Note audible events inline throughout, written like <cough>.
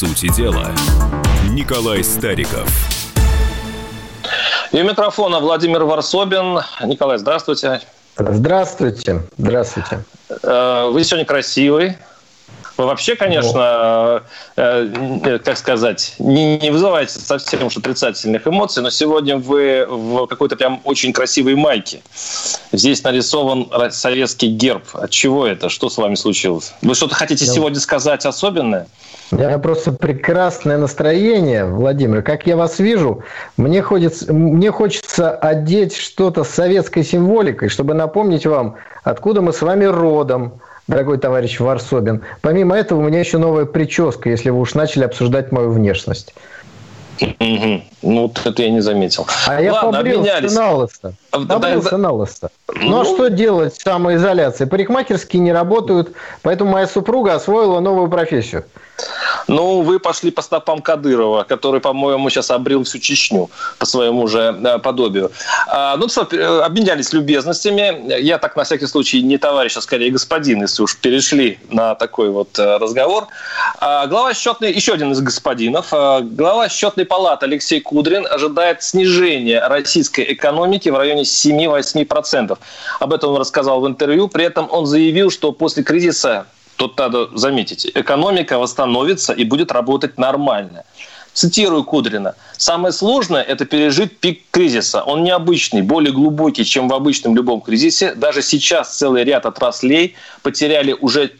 сути дела». Николай Стариков. И у микрофона Владимир Варсобин. Николай, здравствуйте. Здравствуйте. Здравствуйте. Э, вы сегодня красивый. Вообще, конечно, э, как сказать, не, не вызываете совсем уж отрицательных эмоций, но сегодня вы в какой-то прям очень красивой майке. Здесь нарисован советский герб. От чего это? Что с вами случилось? Вы что-то хотите да. сегодня сказать особенное? У меня просто прекрасное настроение, Владимир. Как я вас вижу, мне, хочется, мне хочется одеть что-то с советской символикой, чтобы напомнить вам, откуда мы с вами родом, дорогой товарищ Варсобин. Помимо этого, у меня еще новая прическа, если вы уж начали обсуждать мою внешность. Угу. Ну, вот это я не заметил. А я Ладно, побрился на лысо. Побрился на лысо. Ну, ну, а что делать в самоизоляции? Парикмахерские не работают, поэтому моя супруга освоила новую профессию. Ну, вы пошли по стопам Кадырова, который, по-моему, сейчас обрил всю Чечню по своему же э, подобию. А, ну, что, э, обменялись любезностями. Я так, на всякий случай, не товарищ, а скорее господин, если уж перешли на такой вот э, разговор. А, глава счетной, еще один из господинов, глава счетной палаты Алексей Кудрин ожидает снижения российской экономики в районе 7-8%. Об этом он рассказал в интервью. При этом он заявил, что после кризиса Тут надо заметить, экономика восстановится и будет работать нормально. Цитирую Кудрина. «Самое сложное – это пережить пик кризиса. Он необычный, более глубокий, чем в обычном любом кризисе. Даже сейчас целый ряд отраслей потеряли уже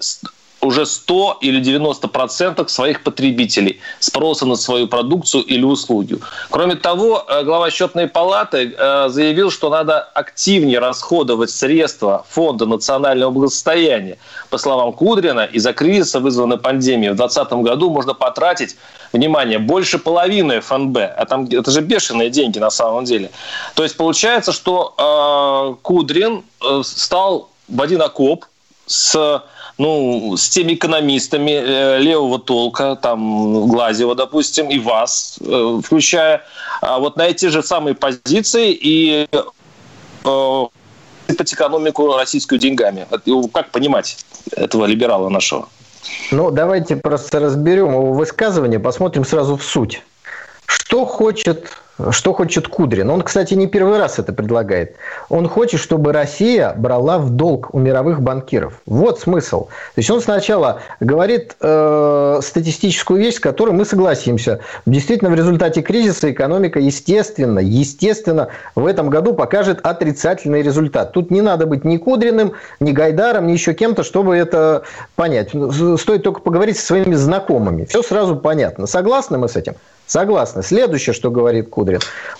уже 100 или 90 процентов своих потребителей спроса на свою продукцию или услуги. Кроме того, э, глава счетной палаты э, заявил, что надо активнее расходовать средства Фонда национального благосостояния. По словам Кудрина, из-за кризиса, вызванной пандемией, в 2020 году можно потратить, внимание, больше половины ФНБ. А там это же бешеные деньги на самом деле. То есть получается, что э, Кудрин э, стал в один окоп с ну, с теми экономистами э, левого толка, там, Глазева, допустим, и вас, э, включая, а вот на эти же самые позиции и э, экономику российскую деньгами. Как понимать этого либерала нашего? Ну, давайте просто разберем его высказывание, посмотрим сразу в суть. Что хочет что хочет Кудрин? Он, кстати, не первый раз это предлагает. Он хочет, чтобы Россия брала в долг у мировых банкиров. Вот смысл. То есть он сначала говорит э, статистическую вещь, с которой мы согласимся. Действительно, в результате кризиса экономика, естественно, естественно, в этом году покажет отрицательный результат. Тут не надо быть ни Кудриным, ни Гайдаром, ни еще кем-то, чтобы это понять. Стоит только поговорить со своими знакомыми. Все сразу понятно. Согласны мы с этим? Согласны. Следующее, что говорит Кудрин.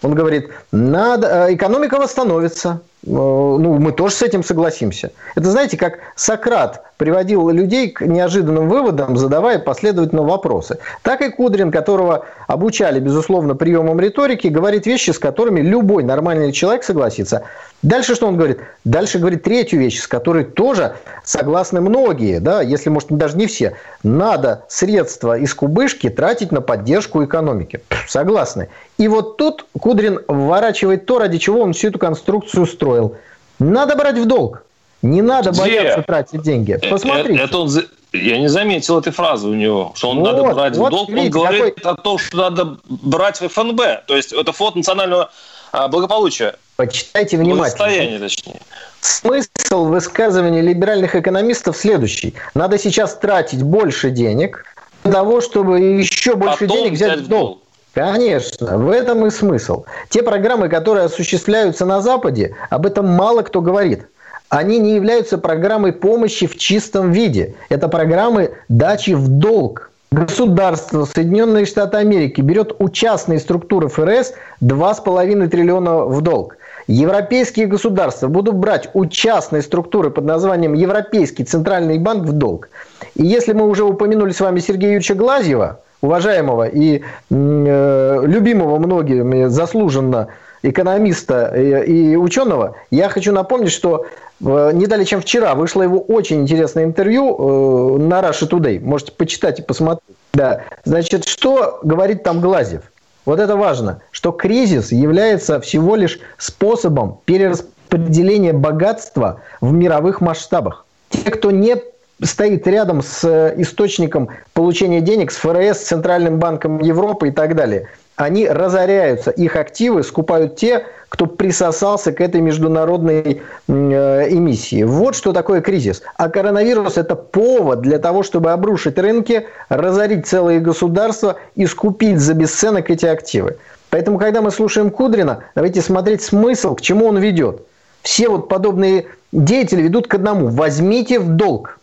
Он говорит, надо, э, экономика восстановится. Э, ну, мы тоже с этим согласимся. Это, знаете, как Сократ приводил людей к неожиданным выводам, задавая последовательно вопросы. Так и Кудрин, которого обучали, безусловно, приемам риторики, говорит вещи, с которыми любой нормальный человек согласится. Дальше что он говорит? Дальше говорит третью вещь, с которой тоже согласны многие, да, если, может, даже не все. Надо средства из кубышки тратить на поддержку экономики. Согласны. И вот тут Кудрин вворачивает то, ради чего он всю эту конструкцию строил. Надо брать в долг. Не надо Где? бояться тратить деньги. Э, Посмотрите. Это он, я не заметил этой фразы у него, что он вот, надо брать вот, в долг. Видите, он говорит какой... о том, что надо брать в ФНБ. То есть это фонд национального а, благополучия. Почитайте внимательно. точнее. Смысл высказывания либеральных экономистов следующий. Надо сейчас тратить больше денег для того, чтобы еще больше Потом денег взять в долг. Конечно, в этом и смысл. Те программы, которые осуществляются на Западе, об этом мало кто говорит. Они не являются программой помощи в чистом виде. Это программы дачи в долг. Государство Соединенные Штаты Америки берет у частной структуры ФРС 2,5 триллиона в долг. Европейские государства будут брать у частной структуры под названием Европейский Центральный банк в долг. И если мы уже упомянули с вами Сергея Юрьевича Глазьева, уважаемого и э, любимого многими заслуженно экономиста и, и ученого, я хочу напомнить, что э, не далее, чем вчера, вышло его очень интересное интервью э, на Russia Today. Можете почитать и посмотреть. Да. Значит, что говорит там Глазев? Вот это важно, что кризис является всего лишь способом перераспределения богатства в мировых масштабах. Те, кто не стоит рядом с э, источником получения денег, с ФРС, с Центральным банком Европы и так далее. Они разоряются, их активы скупают те, кто присосался к этой международной э, эмиссии. Вот что такое кризис. А коронавирус – это повод для того, чтобы обрушить рынки, разорить целые государства и скупить за бесценок эти активы. Поэтому, когда мы слушаем Кудрина, давайте смотреть смысл, к чему он ведет. Все вот подобные деятели ведут к одному. Возьмите в долг.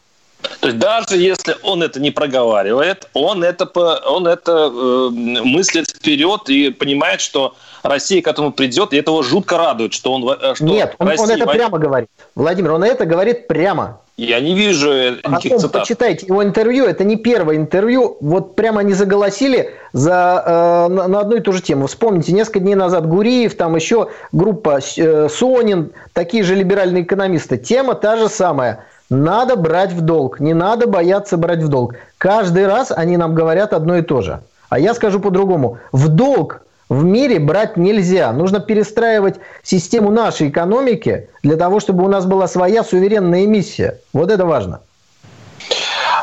То есть даже если он это не проговаривает, он это, он это э, мыслит вперед и понимает, что Россия к этому придет, и это его жутко радует, что он... Э, что Нет, он, он это прямо говорит. Владимир, он это говорит прямо. Я не вижу никаких Потом цитат. почитайте его интервью, это не первое интервью, вот прямо они заголосили за, э, на, на одну и ту же тему. Вспомните, несколько дней назад Гуриев, там еще группа э, Сонин, такие же либеральные экономисты. Тема та же самая. Надо брать в долг, не надо бояться брать в долг. Каждый раз они нам говорят одно и то же. А я скажу по-другому. В долг в мире брать нельзя. Нужно перестраивать систему нашей экономики для того, чтобы у нас была своя суверенная эмиссия. Вот это важно.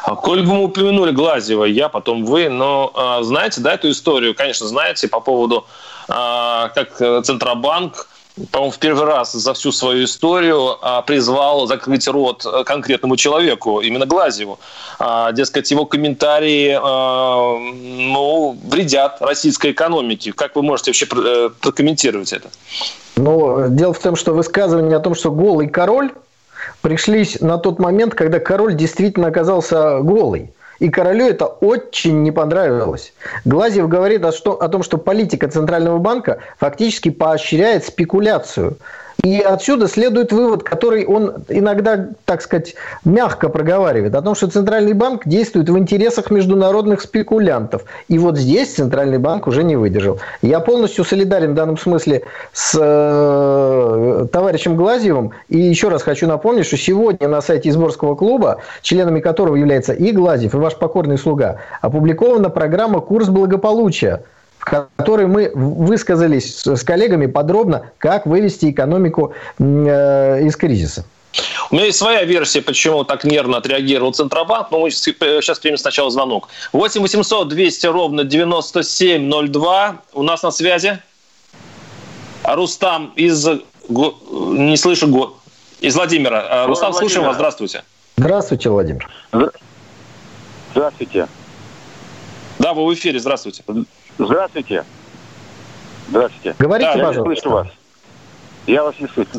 А, коль бы мы упомянули Глазева, я, потом вы, но а, знаете, да, эту историю, конечно, знаете, по поводу, а, как э, Центробанк по-моему, в первый раз за всю свою историю а, призвал закрыть рот э, конкретному человеку, именно Глазеву. А, дескать, его комментарии а, ну, вредят российской экономике. Как вы можете вообще э, прокомментировать это? Ну, дело в том, что высказывание о том, что голый король, пришлись на тот момент, когда король действительно оказался голый. И королю это очень не понравилось. Глазьев говорит о, том, что политика Центрального банка фактически поощряет спекуляцию. И отсюда следует вывод, который он иногда, так сказать, мягко проговаривает, о том, что Центральный банк действует в интересах международных спекулянтов. И вот здесь Центральный банк уже не выдержал. Я полностью солидарен в данном смысле с э, товарищем Глазьевым. И еще раз хочу напомнить, что сегодня на сайте Изборского клуба, членами которого является и Глазьев, и ваш покорный слуга, опубликована программа «Курс благополучия», которой мы высказались с коллегами подробно, как вывести экономику э, из кризиса. У меня есть своя версия, почему так нервно отреагировал Центробанк, но мы сейчас примем сначала звонок. 8 800 200 ровно 9702. У нас на связи Рустам из... Не слышу... Из Владимира. А, Рустам, Владимир. слушаем вас. Здравствуйте. Здравствуйте, Владимир. Здравствуйте. Да, вы в эфире. Здравствуйте. Здравствуйте. Здравствуйте. Говорите, да, пожалуйста. Я не слышу вас. Я вас не слышу.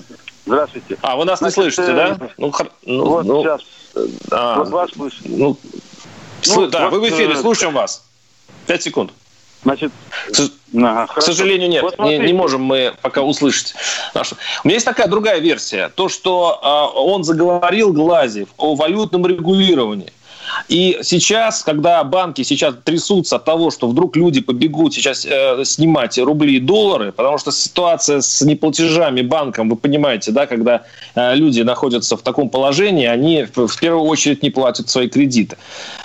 Здравствуйте. А, вы нас Значит, не слышите, э, да? Ну, ну, вот ну, сейчас. А, вот вас слышу. Ну, ну, да, вот, вы в эфире, э, слушаем вас. Пять секунд. Значит, к, ага, к сожалению, нет, вот не, не можем мы пока услышать. Нашу. У меня есть такая другая версия. То, что э, он заговорил, Глазев, о валютном регулировании. И сейчас, когда банки сейчас трясутся от того, что вдруг люди побегут сейчас э, снимать рубли и доллары, потому что ситуация с неплатежами банкам, вы понимаете, да, когда э, люди находятся в таком положении, они в, в первую очередь не платят свои кредиты.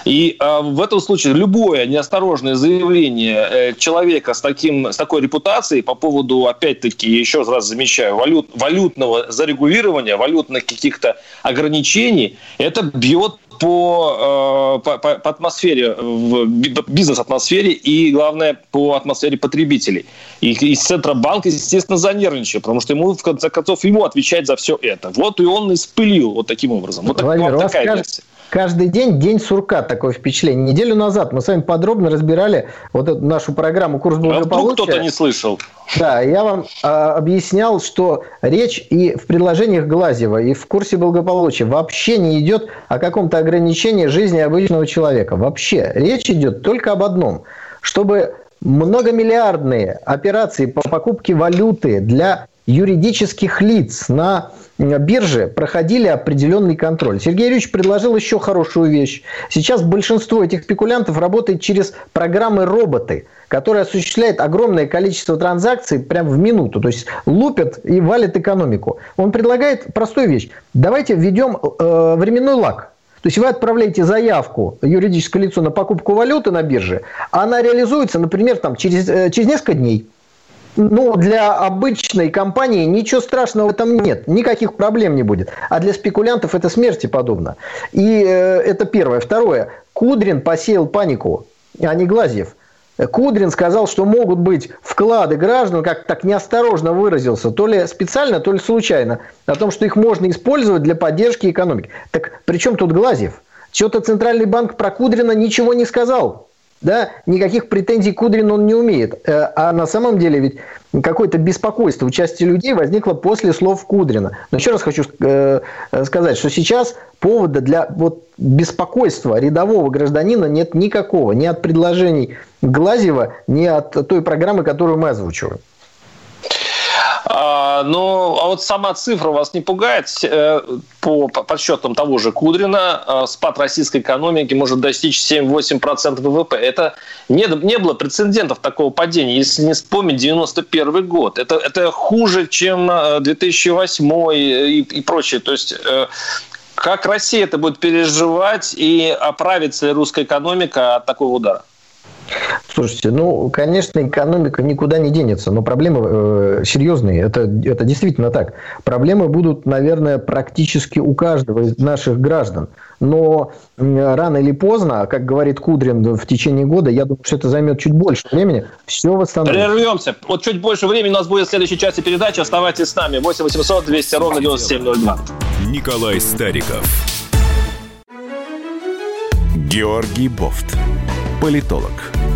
И э, в этом случае любое неосторожное заявление э, человека с, таким, с такой репутацией по поводу, опять-таки, еще раз замечаю, валют, валютного зарегулирования, валютных каких-то ограничений, это бьет по, э, по, по атмосфере, в бизнес-атмосфере и, главное, по атмосфере потребителей. И, и Центробанк, естественно, занервничал, потому что ему, в конце концов, ему отвечать за все это. Вот и он испылил вот таким образом. Вот Владимир, так, вот такая версия каждый день день сурка, такое впечатление. Неделю назад мы с вами подробно разбирали вот эту нашу программу «Курс благополучия». А кто-то не слышал. Да, я вам а, объяснял, что речь и в предложениях Глазева, и в курсе благополучия вообще не идет о каком-то ограничении жизни обычного человека. Вообще. Речь идет только об одном. Чтобы многомиллиардные операции по покупке валюты для юридических лиц на бирже проходили определенный контроль. Сергей Юрьевич предложил еще хорошую вещь. Сейчас большинство этих спекулянтов работает через программы-роботы, которые осуществляют огромное количество транзакций прямо в минуту. То есть лупят и валят экономику. Он предлагает простую вещь. Давайте введем э, временной лак. То есть вы отправляете заявку юридическое лицо на покупку валюты на бирже, а она реализуется, например, там, через, э, через несколько дней. Ну, для обычной компании ничего страшного в этом нет. Никаких проблем не будет. А для спекулянтов это смерти подобно. И э, это первое. Второе. Кудрин посеял панику, а не Глазьев. Кудрин сказал, что могут быть вклады граждан, как так неосторожно выразился, то ли специально, то ли случайно, о том, что их можно использовать для поддержки экономики. Так при чем тут Глазьев? Что-то Центральный банк про Кудрина ничего не сказал да, никаких претензий к Кудрину он не умеет. Э, а на самом деле ведь какое-то беспокойство у части людей возникло после слов Кудрина. Но еще раз хочу э, сказать, что сейчас повода для вот беспокойства рядового гражданина нет никакого. Ни от предложений Глазева, ни от той программы, которую мы озвучиваем. А, ну, а вот сама цифра вас не пугает? Э, по подсчетам того же Кудрина, э, спад российской экономики может достичь 7-8% ВВП. Это не, не было прецедентов такого падения, если не вспомнить 91 год. Это, это хуже, чем 2008 э, и, и прочее. То есть как Россия это будет переживать и оправится ли русская экономика от такого удара? Слушайте, ну, конечно, экономика никуда не денется, но проблемы э, серьезные. Это, это действительно так. Проблемы будут, наверное, практически у каждого из наших граждан. Но э, рано или поздно, как говорит Кудрин, в течение года, я думаю, что это займет чуть больше времени, все восстановится. Прервемся. Вот чуть больше времени у нас будет в следующей части передачи. Оставайтесь с нами. 8 800 200 ровно 9702. Николай Стариков. Георгий Бофт. Политолог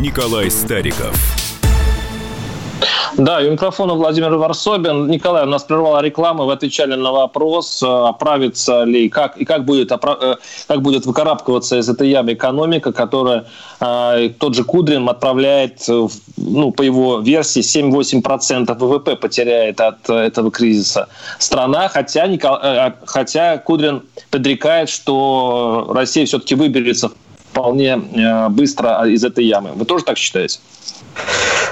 Николай Стариков. Да, и у микрофона Владимир Варсобин. Николай, у нас прервала реклама, вы отвечали на вопрос, э, оправится ли, как, и как будет, э, как будет выкарабкиваться из этой ямы экономика, которая э, тот же Кудрин отправляет, ну, по его версии, 7-8% ВВП потеряет от этого кризиса страна, хотя, Николай, хотя Кудрин предрекает, что Россия все-таки выберется вполне э, быстро из этой ямы. Вы тоже так считаете?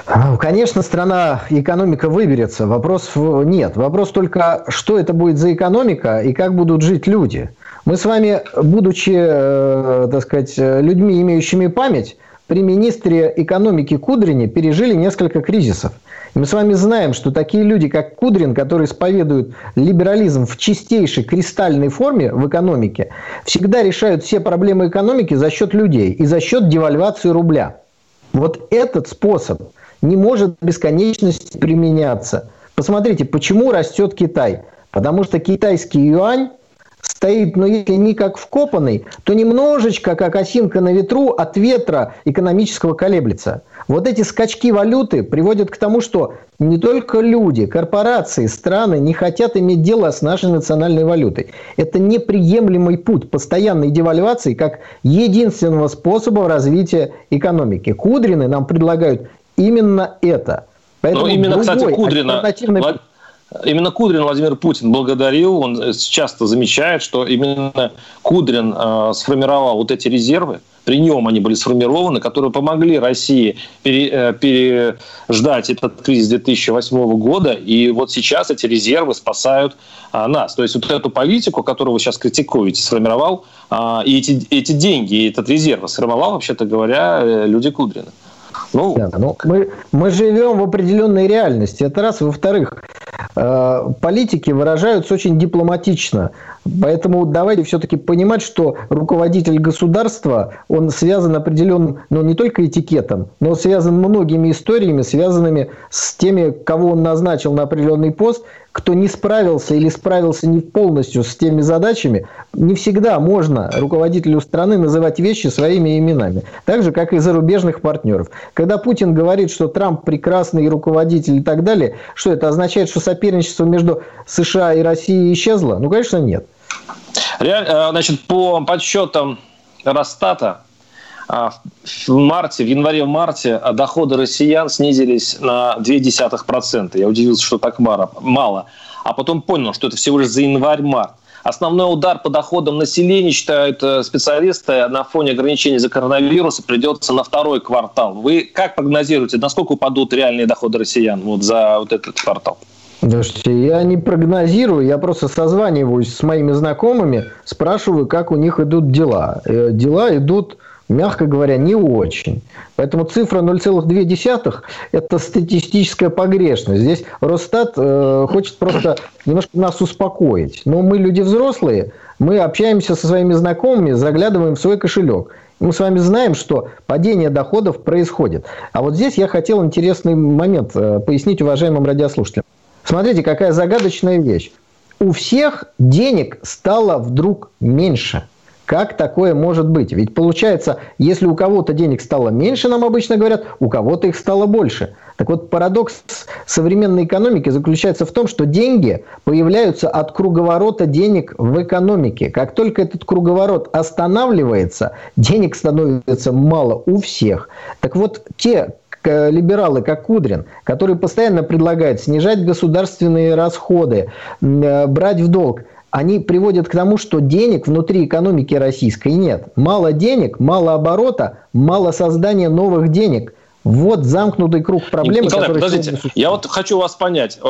Ну, конечно, страна, экономика выберется. Вопрос нет. Вопрос только, что это будет за экономика и как будут жить люди. Мы с вами, будучи, э, так сказать, людьми, имеющими память, при министре экономики Кудрине пережили несколько кризисов. Мы с вами знаем, что такие люди, как Кудрин, которые исповедуют либерализм в чистейшей кристальной форме в экономике, всегда решают все проблемы экономики за счет людей и за счет девальвации рубля. Вот этот способ не может бесконечности применяться. Посмотрите, почему растет Китай. Потому что китайский юань стоит, но если не как вкопанный, то немножечко, как осинка на ветру, от ветра экономического колеблется. Вот эти скачки валюты приводят к тому, что не только люди, корпорации, страны не хотят иметь дело с нашей национальной валютой. Это неприемлемый путь постоянной девальвации как единственного способа развития экономики. Кудрины нам предлагают именно это. Поэтому Но именно, кстати, Кудрина, альтернативный... Именно Кудрин Владимир Путин благодарил, он часто замечает, что именно Кудрин э, сформировал вот эти резервы, при нем они были сформированы, которые помогли России пере, э, переждать этот кризис 2008 года, и вот сейчас эти резервы спасают э, нас. То есть вот эту политику, которую вы сейчас критикуете, сформировал, э, и эти, эти деньги, и этот резерв сформировал, вообще-то говоря, э, люди Кудрина. Ну, да, ну мы, мы живем в определенной реальности. Это раз. Во-вторых, э, политики выражаются очень дипломатично. Поэтому давайте все-таки понимать, что руководитель государства, он связан определенным, ну не только этикетом, но связан многими историями, связанными с теми, кого он назначил на определенный пост, кто не справился или справился не полностью с теми задачами, не всегда можно руководителю страны называть вещи своими именами. Так же, как и зарубежных партнеров. Когда Путин говорит, что Трамп прекрасный руководитель и так далее, что это означает, что соперничество между США и Россией исчезло? Ну, конечно, нет. Реаль, э, значит, по подсчетам Росстата, а, в марте, в январе-марте доходы россиян снизились на 0,2%. Я удивился, что так мало. А потом понял, что это всего лишь за январь-март. Основной удар по доходам населения, считают э, специалисты, на фоне ограничений за коронавируса придется на второй квартал. Вы как прогнозируете, насколько упадут реальные доходы россиян вот за вот этот квартал? Слушайте, я не прогнозирую, я просто созваниваюсь с моими знакомыми, спрашиваю, как у них идут дела. Э, дела идут мягко говоря, не очень. Поэтому цифра 0,2 – это статистическая погрешность. Здесь Росстат э, хочет просто немножко нас успокоить. Но мы люди взрослые, мы общаемся со своими знакомыми, заглядываем в свой кошелек. Мы с вами знаем, что падение доходов происходит. А вот здесь я хотел интересный момент э, пояснить уважаемым радиослушателям. Смотрите, какая загадочная вещь. У всех денег стало вдруг меньше – как такое может быть? Ведь получается, если у кого-то денег стало меньше, нам обычно говорят, у кого-то их стало больше. Так вот, парадокс современной экономики заключается в том, что деньги появляются от круговорота денег в экономике. Как только этот круговорот останавливается, денег становится мало у всех. Так вот, те либералы, как Кудрин, которые постоянно предлагают снижать государственные расходы, э, брать в долг – они приводят к тому, что денег внутри экономики российской нет. Мало денег, мало оборота, мало создания новых денег. Вот замкнутый круг проблем. Николай, подождите, я вот хочу вас понять.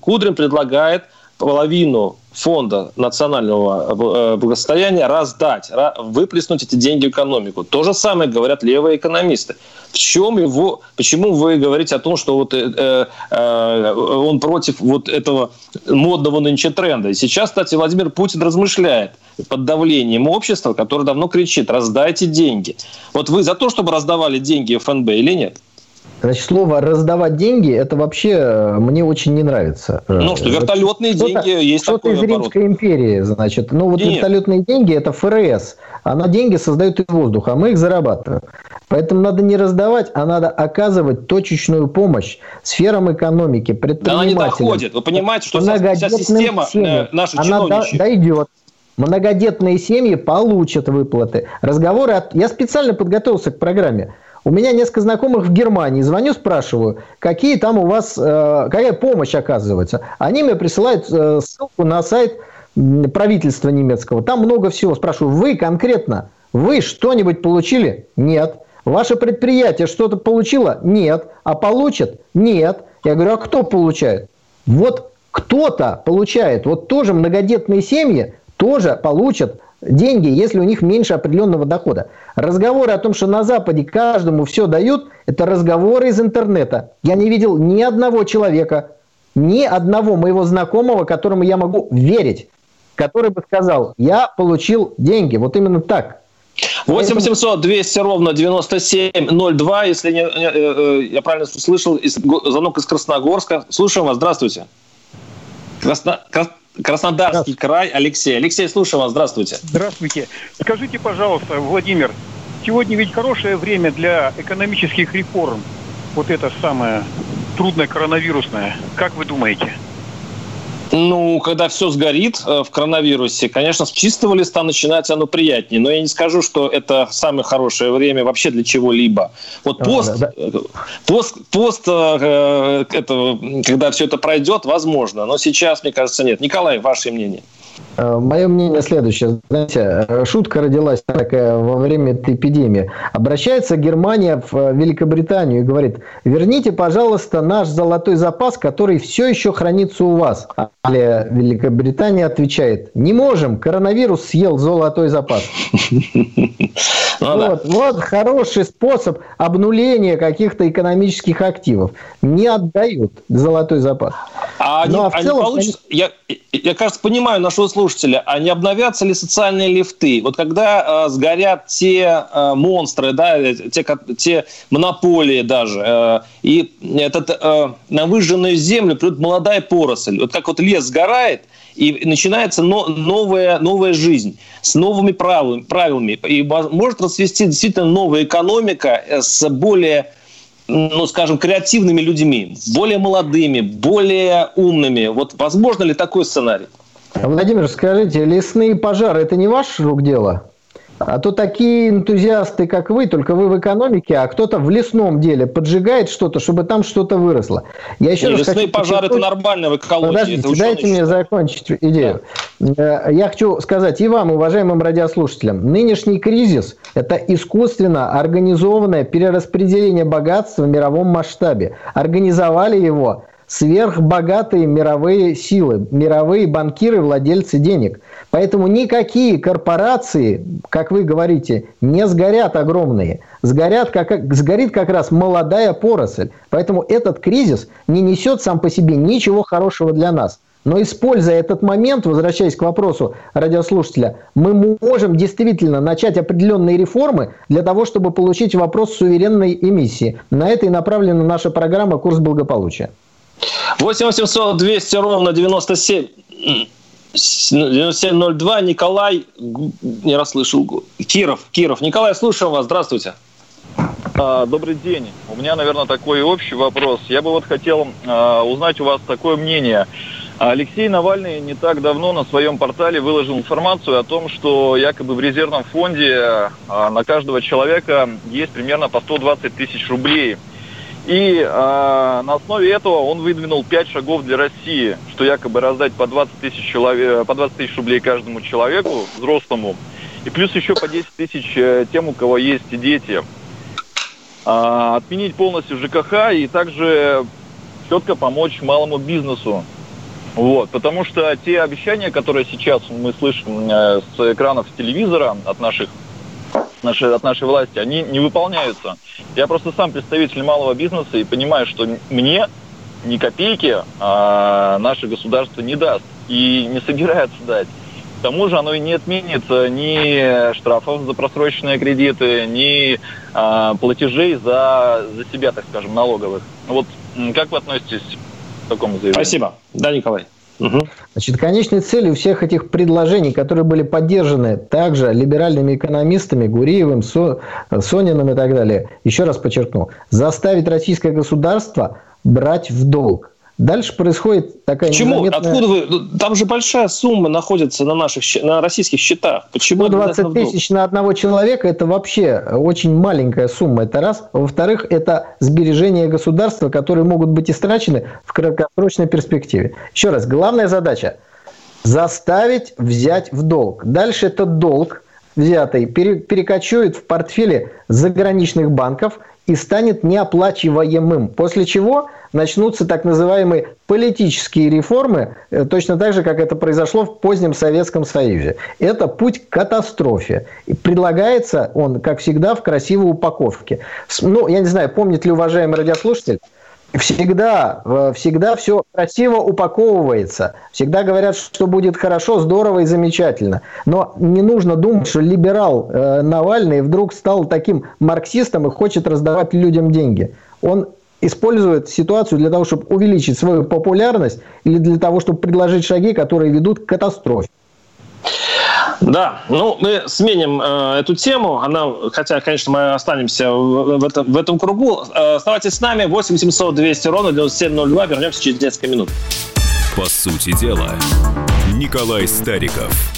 Кудрин предлагает половину фонда национального э, благосостояния раздать, выплеснуть эти деньги в экономику. То же самое говорят левые экономисты. В чем его, почему вы говорите о том, что вот, э, э, он против вот этого модного нынче тренда? И сейчас, кстати, Владимир Путин размышляет под давлением общества, которое давно кричит, раздайте деньги. Вот вы за то, чтобы раздавали деньги ФНБ или нет? Значит, слово «раздавать деньги» – это вообще э, мне очень не нравится. Ну, что вертолетные что деньги есть Что-то такой из оборот. Римской империи, значит. Ну, вот Нет. вертолетные деньги – это ФРС. Она деньги создает из воздуха, а мы их зарабатываем. Поэтому надо не раздавать, а надо оказывать точечную помощь сферам экономики, предпринимателям. Да она не доходит. Вы понимаете, что вся система э, наша она дойдет. Многодетные семьи получат выплаты. Разговоры... От... Я специально подготовился к программе. У меня несколько знакомых в Германии. Звоню, спрашиваю, какие там у вас, э, какая помощь оказывается. Они мне присылают э, ссылку на сайт правительства немецкого. Там много всего. Спрашиваю, вы конкретно, вы что-нибудь получили? Нет. Ваше предприятие что-то получило? Нет. А получит? Нет. Я говорю, а кто получает? Вот кто-то получает. Вот тоже многодетные семьи тоже получат деньги, если у них меньше определенного дохода. Разговоры о том, что на Западе каждому все дают, это разговоры из интернета. Я не видел ни одного человека, ни одного моего знакомого, которому я могу верить, который бы сказал, я получил деньги. Вот именно так. 8 800 200 ровно 9702, если не, э, э, я правильно услышал, звонок из Красногорска. Слушаем вас, здравствуйте. Красно, Краснодарский край, Алексей. Алексей, слушаю вас, здравствуйте. Здравствуйте. Скажите, пожалуйста, Владимир, сегодня ведь хорошее время для экономических реформ. Вот это самое трудное коронавирусное. Как вы думаете? Ну, когда все сгорит э, в коронавирусе, конечно, с чистого листа начинать оно приятнее. Но я не скажу, что это самое хорошее время вообще для чего-либо. Вот пост, да, да. Э, пост, пост э, этого, когда все это пройдет, возможно. Но сейчас, мне кажется, нет. Николай, ваше мнение? Мое мнение следующее. Знаете, шутка родилась такая во время этой эпидемии. Обращается Германия в Великобританию и говорит, верните, пожалуйста, наш золотой запас, который все еще хранится у вас. А Великобритания отвечает, не можем, коронавирус съел золотой запас. <laughs> Ну вот, хороший способ обнуления каких-то экономических активов. Не отдают золотой запас. А они, ну, а в целом, они получат, я, кажется, понимаю нашего слушателя, а не обновятся ли социальные лифты? Вот когда э, сгорят те э, монстры, да, те, те монополии даже, и этот, на выжженную землю придет молодая поросль. Вот как вот лес сгорает, и начинается но, новая, новая жизнь с новыми правилами, правилами. И может расцвести действительно новая экономика э, с более ну, скажем, креативными людьми, более молодыми, более умными. Вот возможно ли такой сценарий? Владимир, скажите, лесные пожары – это не ваш рук дело? А то такие энтузиасты, как вы, только вы в экономике, а кто-то в лесном деле поджигает что-то, чтобы там что-то выросло. Я еще Не, раз лесные хочу пожары – это нормально в экологии. Подождите, дайте мне закончить идею. Да. Э, я хочу сказать и вам, уважаемым радиослушателям, нынешний кризис – это искусственно организованное перераспределение богатства в мировом масштабе. Организовали его сверхбогатые мировые силы, мировые банкиры, владельцы денег. Поэтому никакие корпорации, как вы говорите, не сгорят огромные. Сгорят как, сгорит как раз молодая поросль. Поэтому этот кризис не несет сам по себе ничего хорошего для нас. Но используя этот момент, возвращаясь к вопросу радиослушателя, мы можем действительно начать определенные реформы для того, чтобы получить вопрос суверенной эмиссии. На это и направлена наша программа «Курс благополучия». 8 800 200 ровно 97... 9702 Николай, не расслышал, Киров, Киров. Николай, слушаем вас, здравствуйте. А, добрый день. У меня, наверное, такой общий вопрос. Я бы вот хотел а, узнать у вас такое мнение. Алексей Навальный не так давно на своем портале выложил информацию о том, что якобы в резервном фонде а, на каждого человека есть примерно по 120 тысяч рублей – и э, на основе этого он выдвинул 5 шагов для России, что якобы раздать по 20 тысяч, человек, по 20 тысяч рублей каждому человеку, взрослому, и плюс еще по 10 тысяч э, тем, у кого есть дети. Э, отменить полностью ЖКХ и также четко помочь малому бизнесу. Вот, потому что те обещания, которые сейчас мы слышим э, с экранов телевизора от наших нашей, от нашей власти, они не выполняются. Я просто сам представитель малого бизнеса и понимаю, что мне ни копейки а, наше государство не даст и не собирается дать. К тому же оно и не отменит ни штрафов за просроченные кредиты, ни а, платежей за, за себя, так скажем, налоговых. Вот как вы относитесь к такому заявлению? Спасибо. Да, Николай. Значит, конечной целью всех этих предложений, которые были поддержаны также либеральными экономистами, Гуриевым, Со, Сониным и так далее, еще раз подчеркну, заставить российское государство брать в долг. Дальше происходит такая Почему? Незаметная... Откуда вы? Ну, там же большая сумма находится на наших на российских счетах. Почему 120 тысяч на одного человека – это вообще очень маленькая сумма. Это раз. Во-вторых, это сбережения государства, которые могут быть истрачены в краткосрочной перспективе. Еще раз, главная задача – заставить взять в долг. Дальше этот долг взятый перекочует в портфели заграничных банков и станет неоплачиваемым. После чего начнутся так называемые политические реформы, э, точно так же, как это произошло в позднем Советском Союзе. Это путь к катастрофе. И предлагается он, как всегда, в красивой упаковке. Ну, я не знаю, помнит ли уважаемый радиослушатель, всегда, э, всегда все красиво упаковывается. Всегда говорят, что будет хорошо, здорово и замечательно. Но не нужно думать, что либерал э, Навальный вдруг стал таким марксистом и хочет раздавать людям деньги. Он использует ситуацию для того, чтобы увеличить свою популярность или для того, чтобы предложить шаги, которые ведут к катастрофе. Да, ну мы сменим э, эту тему. Она, хотя, конечно, мы останемся в, в, этом, в этом кругу. Э, оставайтесь с нами. 8 700 200 ровно 9702. Вернемся через несколько минут. По сути дела, Николай Стариков.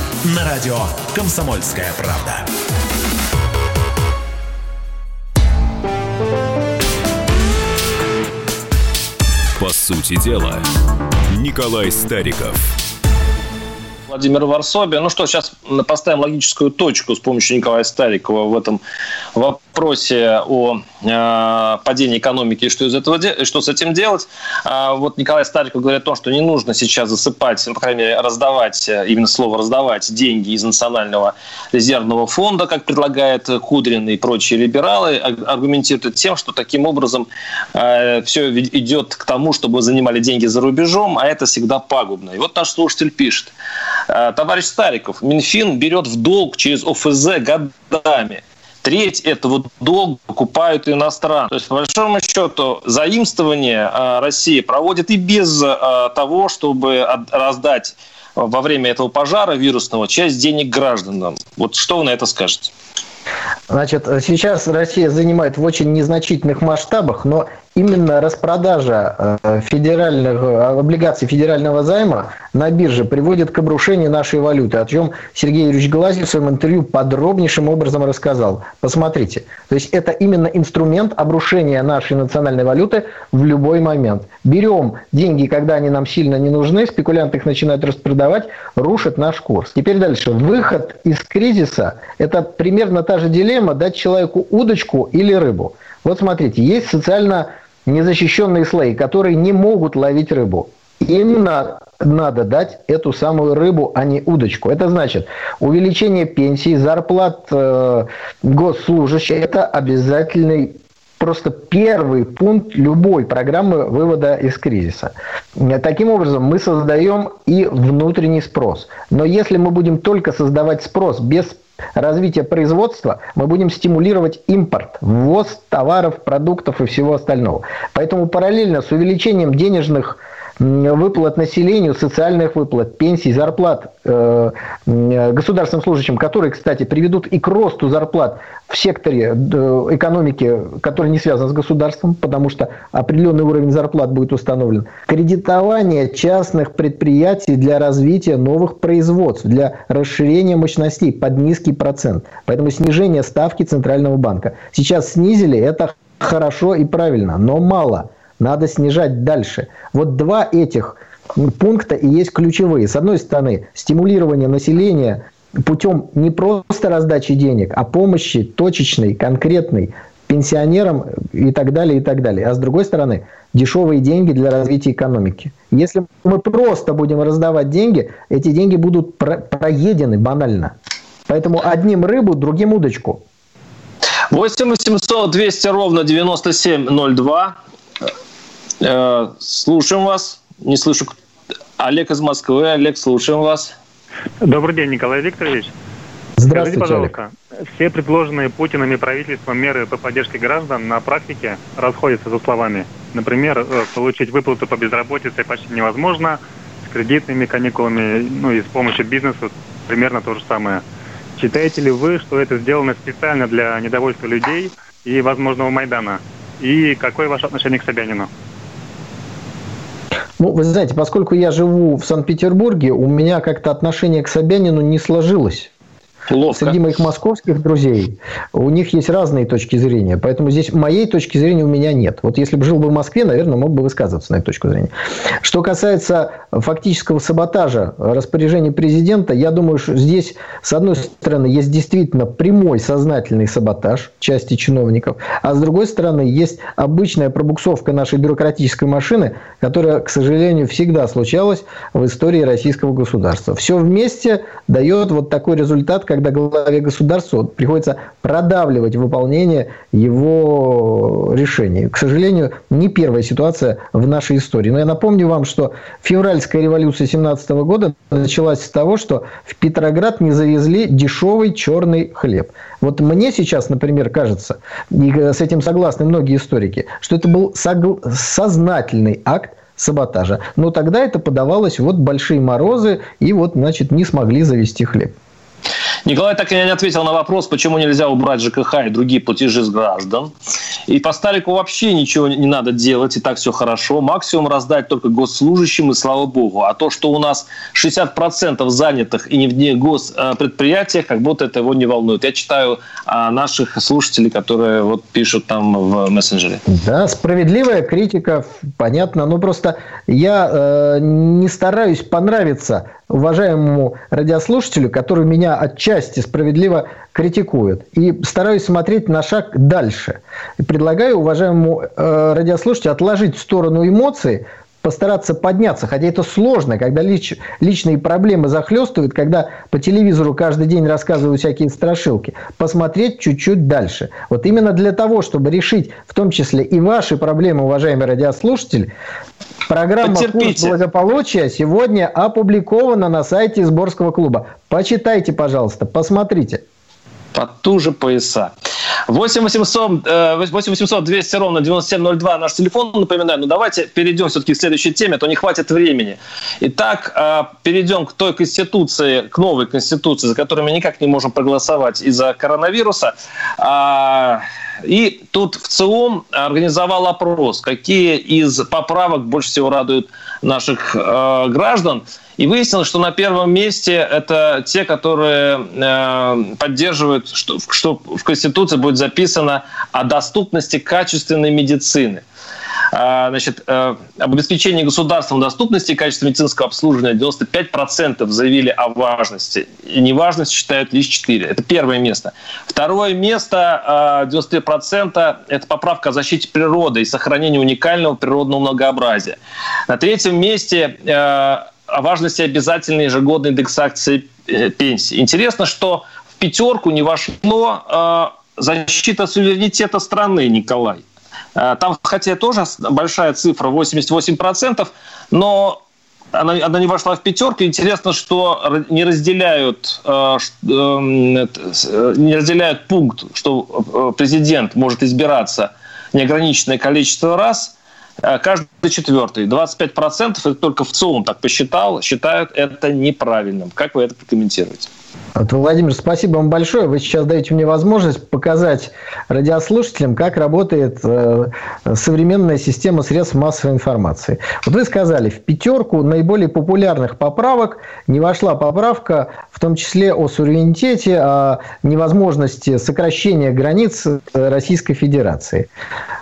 на радио «Комсомольская правда». По сути дела, Николай Стариков. Владимир Варсоби. Ну что, сейчас поставим логическую точку с помощью Николая Старикова в этом вопросе о э, падении экономики и что, из этого, что с этим делать. А вот Николай Стариков говорит о том, что не нужно сейчас засыпать, ну, по крайней мере, раздавать, именно слово раздавать деньги из Национального резервного фонда, как предлагает Кудрин и прочие либералы, аргументируют тем, что таким образом э, все идет к тому, чтобы занимали деньги за рубежом, а это всегда пагубно. И вот наш слушатель пишет. Э, товарищ Стариков, Минфин берет в долг через ОФЗ годами треть этого долга покупают иностранцы. То есть, по большому счету, заимствование э, России проводит и без э, того, чтобы раздать во время этого пожара вирусного часть денег гражданам. Вот что вы на это скажете? Значит, сейчас Россия занимает в очень незначительных масштабах, но именно распродажа э, федеральных э, облигаций федерального займа на бирже приводит к обрушению нашей валюты, о чем Сергей Юрьевич Глазьев в своем интервью подробнейшим образом рассказал. Посмотрите. То есть это именно инструмент обрушения нашей национальной валюты в любой момент. Берем деньги, когда они нам сильно не нужны, спекулянты их начинают распродавать, рушат наш курс. Теперь дальше. Выход из кризиса – это примерно та же дилемма дать человеку удочку или рыбу. Вот смотрите, есть социально незащищенные слои, которые не могут ловить рыбу. Им на, надо дать эту самую рыбу, а не удочку. Это значит увеличение пенсий, зарплат э, госслужащих. Это обязательный просто первый пункт любой программы вывода из кризиса. Таким образом, мы создаем и внутренний спрос. Но если мы будем только создавать спрос без развития производства, мы будем стимулировать импорт, ввоз товаров, продуктов и всего остального. Поэтому параллельно с увеличением денежных выплат населению, социальных выплат, пенсий, зарплат э, государственным служащим, которые, кстати, приведут и к росту зарплат в секторе экономики, который не связан с государством, потому что определенный уровень зарплат будет установлен. Кредитование частных предприятий для развития новых производств, для расширения мощностей под низкий процент. Поэтому снижение ставки Центрального банка. Сейчас снизили, это хорошо и правильно, но мало – надо снижать дальше. Вот два этих пункта и есть ключевые. С одной стороны, стимулирование населения путем не просто раздачи денег, а помощи точечной, конкретной пенсионерам и так далее, и так далее. А с другой стороны, дешевые деньги для развития экономики. Если мы просто будем раздавать деньги, эти деньги будут про проедены банально. Поэтому одним рыбу, другим удочку. 8 800 200 ровно 9702. Э, слушаем вас. Не слышу. Олег из Москвы. Олег, слушаем вас. Добрый день, Николай Викторович. Здравствуйте, Скажите, пожалуйста, Олег. все предложенные Путиным и правительством меры по поддержке граждан на практике расходятся за словами. Например, э, получить выплату по безработице почти невозможно, с кредитными каникулами, ну и с помощью бизнеса примерно то же самое. Считаете ли вы, что это сделано специально для недовольства людей и возможного Майдана? И какое ваше отношение к Собянину? Ну, вы знаете, поскольку я живу в Санкт-Петербурге, у меня как-то отношение к Собянину не сложилось. Ловко. Среди моих московских друзей у них есть разные точки зрения. Поэтому здесь моей точки зрения у меня нет. Вот если бы жил бы в Москве, наверное, мог бы высказываться на эту точку зрения. Что касается фактического саботажа распоряжений президента, я думаю, что здесь, с одной стороны, есть действительно прямой сознательный саботаж части чиновников, а с другой стороны, есть обычная пробуксовка нашей бюрократической машины, которая, к сожалению, всегда случалась в истории российского государства. Все вместе дает вот такой результат, когда главе государства приходится продавливать выполнение его решений. К сожалению, не первая ситуация в нашей истории. Но я напомню вам, что февральская революция 17 года началась с того, что в Петроград не завезли дешевый черный хлеб. Вот мне сейчас, например, кажется, и с этим согласны многие историки, что это был сознательный акт саботажа. Но тогда это подавалось вот большие морозы, и вот, значит, не смогли завести хлеб. Николай так и не ответил на вопрос, почему нельзя убрать ЖКХ и другие платежи с граждан. И по Сталику вообще ничего не надо делать, и так все хорошо. Максимум раздать только госслужащим, и слава богу. А то, что у нас 60% занятых и не в госпредприятиях, как будто это его не волнует. Я читаю а, наших слушателей, которые вот пишут там в мессенджере. Да, справедливая критика, понятно. Ну, просто я э, не стараюсь понравиться уважаемому радиослушателю, который меня отчасти справедливо критикует. И стараюсь смотреть на шаг дальше. И предлагаю уважаемому э, радиослушателю отложить в сторону эмоции, постараться подняться, хотя это сложно, когда лич, личные проблемы захлестывают, когда по телевизору каждый день рассказывают всякие страшилки, посмотреть чуть-чуть дальше. Вот именно для того, чтобы решить в том числе и ваши проблемы, уважаемый радиослушатель, программа «Курс благополучия» сегодня опубликована на сайте Сборского клуба. Почитайте, пожалуйста, посмотрите. Потуже пояса. 8 800, 8 800 200 ровно 9702 наш телефон, напоминаю. Но давайте перейдем все-таки к следующей теме, а то не хватит времени. Итак, э, перейдем к той конституции, к новой конституции, за которую мы никак не можем проголосовать из-за коронавируса. А, и тут в ЦИОМ организовал опрос, какие из поправок больше всего радуют наших э, граждан. И выяснилось, что на первом месте это те, которые э, поддерживают, что, что в Конституции будет записано о доступности качественной медицины. А, значит, э, об обеспечении государством доступности и качества медицинского обслуживания 95% заявили о важности. И неважность считают лишь 4. Это первое место. Второе место, 93%, э, это поправка о защите природы и сохранении уникального природного многообразия. На третьем месте э, о важности обязательной ежегодной индексации пенсии. Интересно, что в пятерку не вошло защита суверенитета страны, Николай. Э, там, хотя тоже большая цифра, 88%, но она, она не вошла в пятерку. Интересно, что не разделяют, э, эм, не разделяют пункт, что э, президент может избираться неограниченное количество раз. Каждый четвертый, 25%, это только в ЦИОМ так посчитал, считают это неправильным. Как вы это прокомментируете? Вот, Владимир, спасибо вам большое. Вы сейчас даете мне возможность показать радиослушателям, как работает э, современная система средств массовой информации. Вот вы сказали, в пятерку наиболее популярных поправок не вошла поправка, в том числе о суверенитете, о невозможности сокращения границ э, Российской Федерации.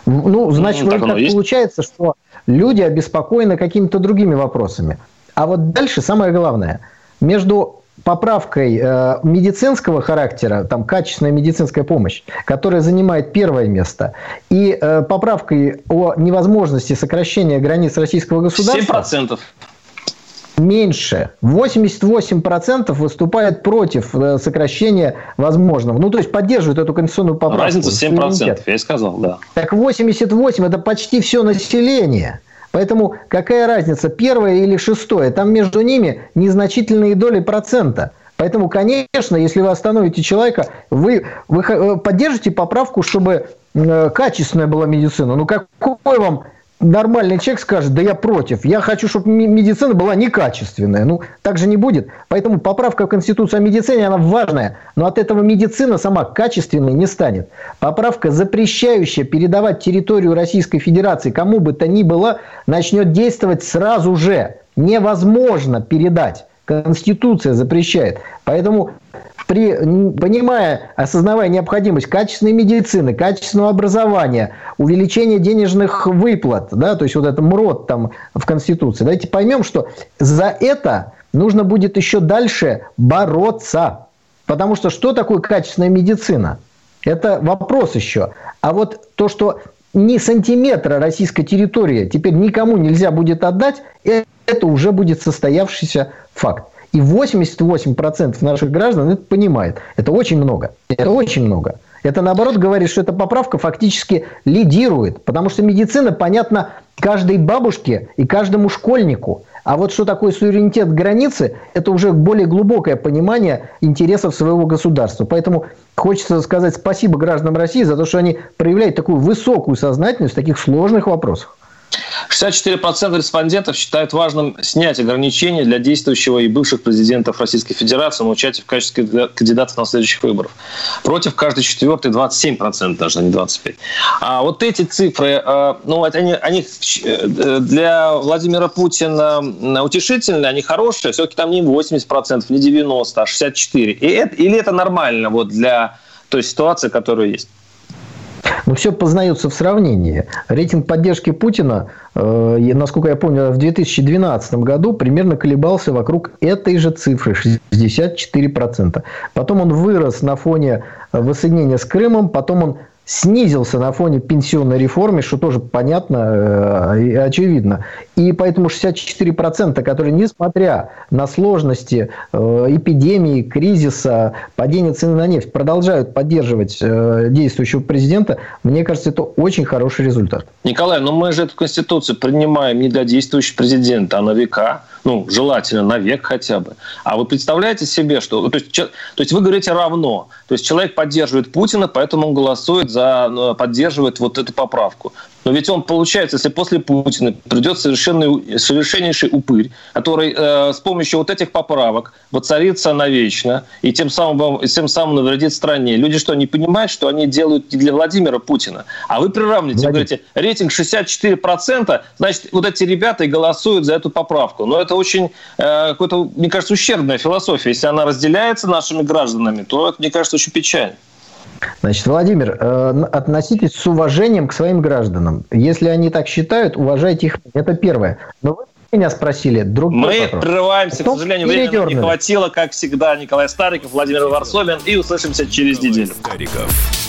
Ну, значит, ну, так, так получается, что люди обеспокоены какими-то другими вопросами. А вот дальше самое главное. Между поправкой э, медицинского характера, там качественная медицинская помощь, которая занимает первое место, и э, поправкой о невозможности сокращения границ российского государства... 7%. Меньше. 88% выступает против э, сокращения возможного. Ну, то есть поддерживают эту конституционную поправку. Разница 7%, я и сказал, да. Так 88% это почти все население. Поэтому какая разница, первое или шестое? Там между ними незначительные доли процента. Поэтому, конечно, если вы остановите человека, вы, вы э, поддержите поправку, чтобы э, качественная была медицина. Ну какой вам нормальный человек скажет, да я против, я хочу, чтобы медицина была некачественная. Ну, так же не будет. Поэтому поправка в Конституцию о медицине, она важная, но от этого медицина сама качественной не станет. Поправка, запрещающая передавать территорию Российской Федерации кому бы то ни было, начнет действовать сразу же. Невозможно передать. Конституция запрещает. Поэтому при, понимая, осознавая необходимость качественной медицины, качественного образования, увеличения денежных выплат, да, то есть вот это МРОД там в Конституции, давайте поймем, что за это нужно будет еще дальше бороться. Потому что что такое качественная медицина? Это вопрос еще. А вот то, что ни сантиметра российской территории теперь никому нельзя будет отдать, это уже будет состоявшийся факт. И 88% наших граждан это понимает. Это очень много. Это очень много. Это, наоборот, говорит, что эта поправка фактически лидирует. Потому что медицина понятна каждой бабушке и каждому школьнику. А вот что такое суверенитет границы, это уже более глубокое понимание интересов своего государства. Поэтому хочется сказать спасибо гражданам России за то, что они проявляют такую высокую сознательность в таких сложных вопросах. 64% респондентов считают важным снять ограничения для действующего и бывших президентов Российской Федерации на участие в качестве кандидатов на следующих выборах. Против каждый четвертый 27%, даже а не 25%. А вот эти цифры, э, ну, они, они э, для Владимира Путина утешительные, они хорошие, все-таки там не 80%, не 90%, а 64%. И это, или это нормально вот для той ситуации, которая есть? Но все познается в сравнении. Рейтинг поддержки Путина, э, насколько я помню, в 2012 году примерно колебался вокруг этой же цифры 64%. Потом он вырос на фоне воссоединения с Крымом, потом он снизился на фоне пенсионной реформы, что тоже понятно э, и очевидно. И поэтому 64%, которые, несмотря на сложности э, эпидемии, кризиса, падения цены на нефть, продолжают поддерживать э, действующего президента, мне кажется, это очень хороший результат. Николай, но ну мы же эту Конституцию принимаем не для действующего президента, а на века ну, желательно на век хотя бы. А вы представляете себе, что... То есть, то есть вы говорите равно. То есть человек поддерживает Путина, поэтому он голосует за... Ну, поддерживает вот эту поправку. Но ведь он, получается, если после Путина придет совершенный, совершеннейший упырь, который э, с помощью вот этих поправок воцарится навечно и тем самым, тем самым навредит стране. Люди что, не понимают, что они делают не для Владимира Путина? А вы приравните, Владимир. говорите, рейтинг 64%, значит, вот эти ребята и голосуют за эту поправку. Но это очень, э, какой-то, мне кажется, ущербная философия. Если она разделяется нашими гражданами, то это, мне кажется, очень печально. Значит, Владимир, э, относитесь с уважением к своим гражданам. Если они так считают, уважайте их. Это первое. Но вы меня спросили другой Мы вопрос. прерываемся, Потом к сожалению, времени не хватило, как всегда. Николай Стариков, Владимир Варсобин. И услышимся через неделю. Стариков.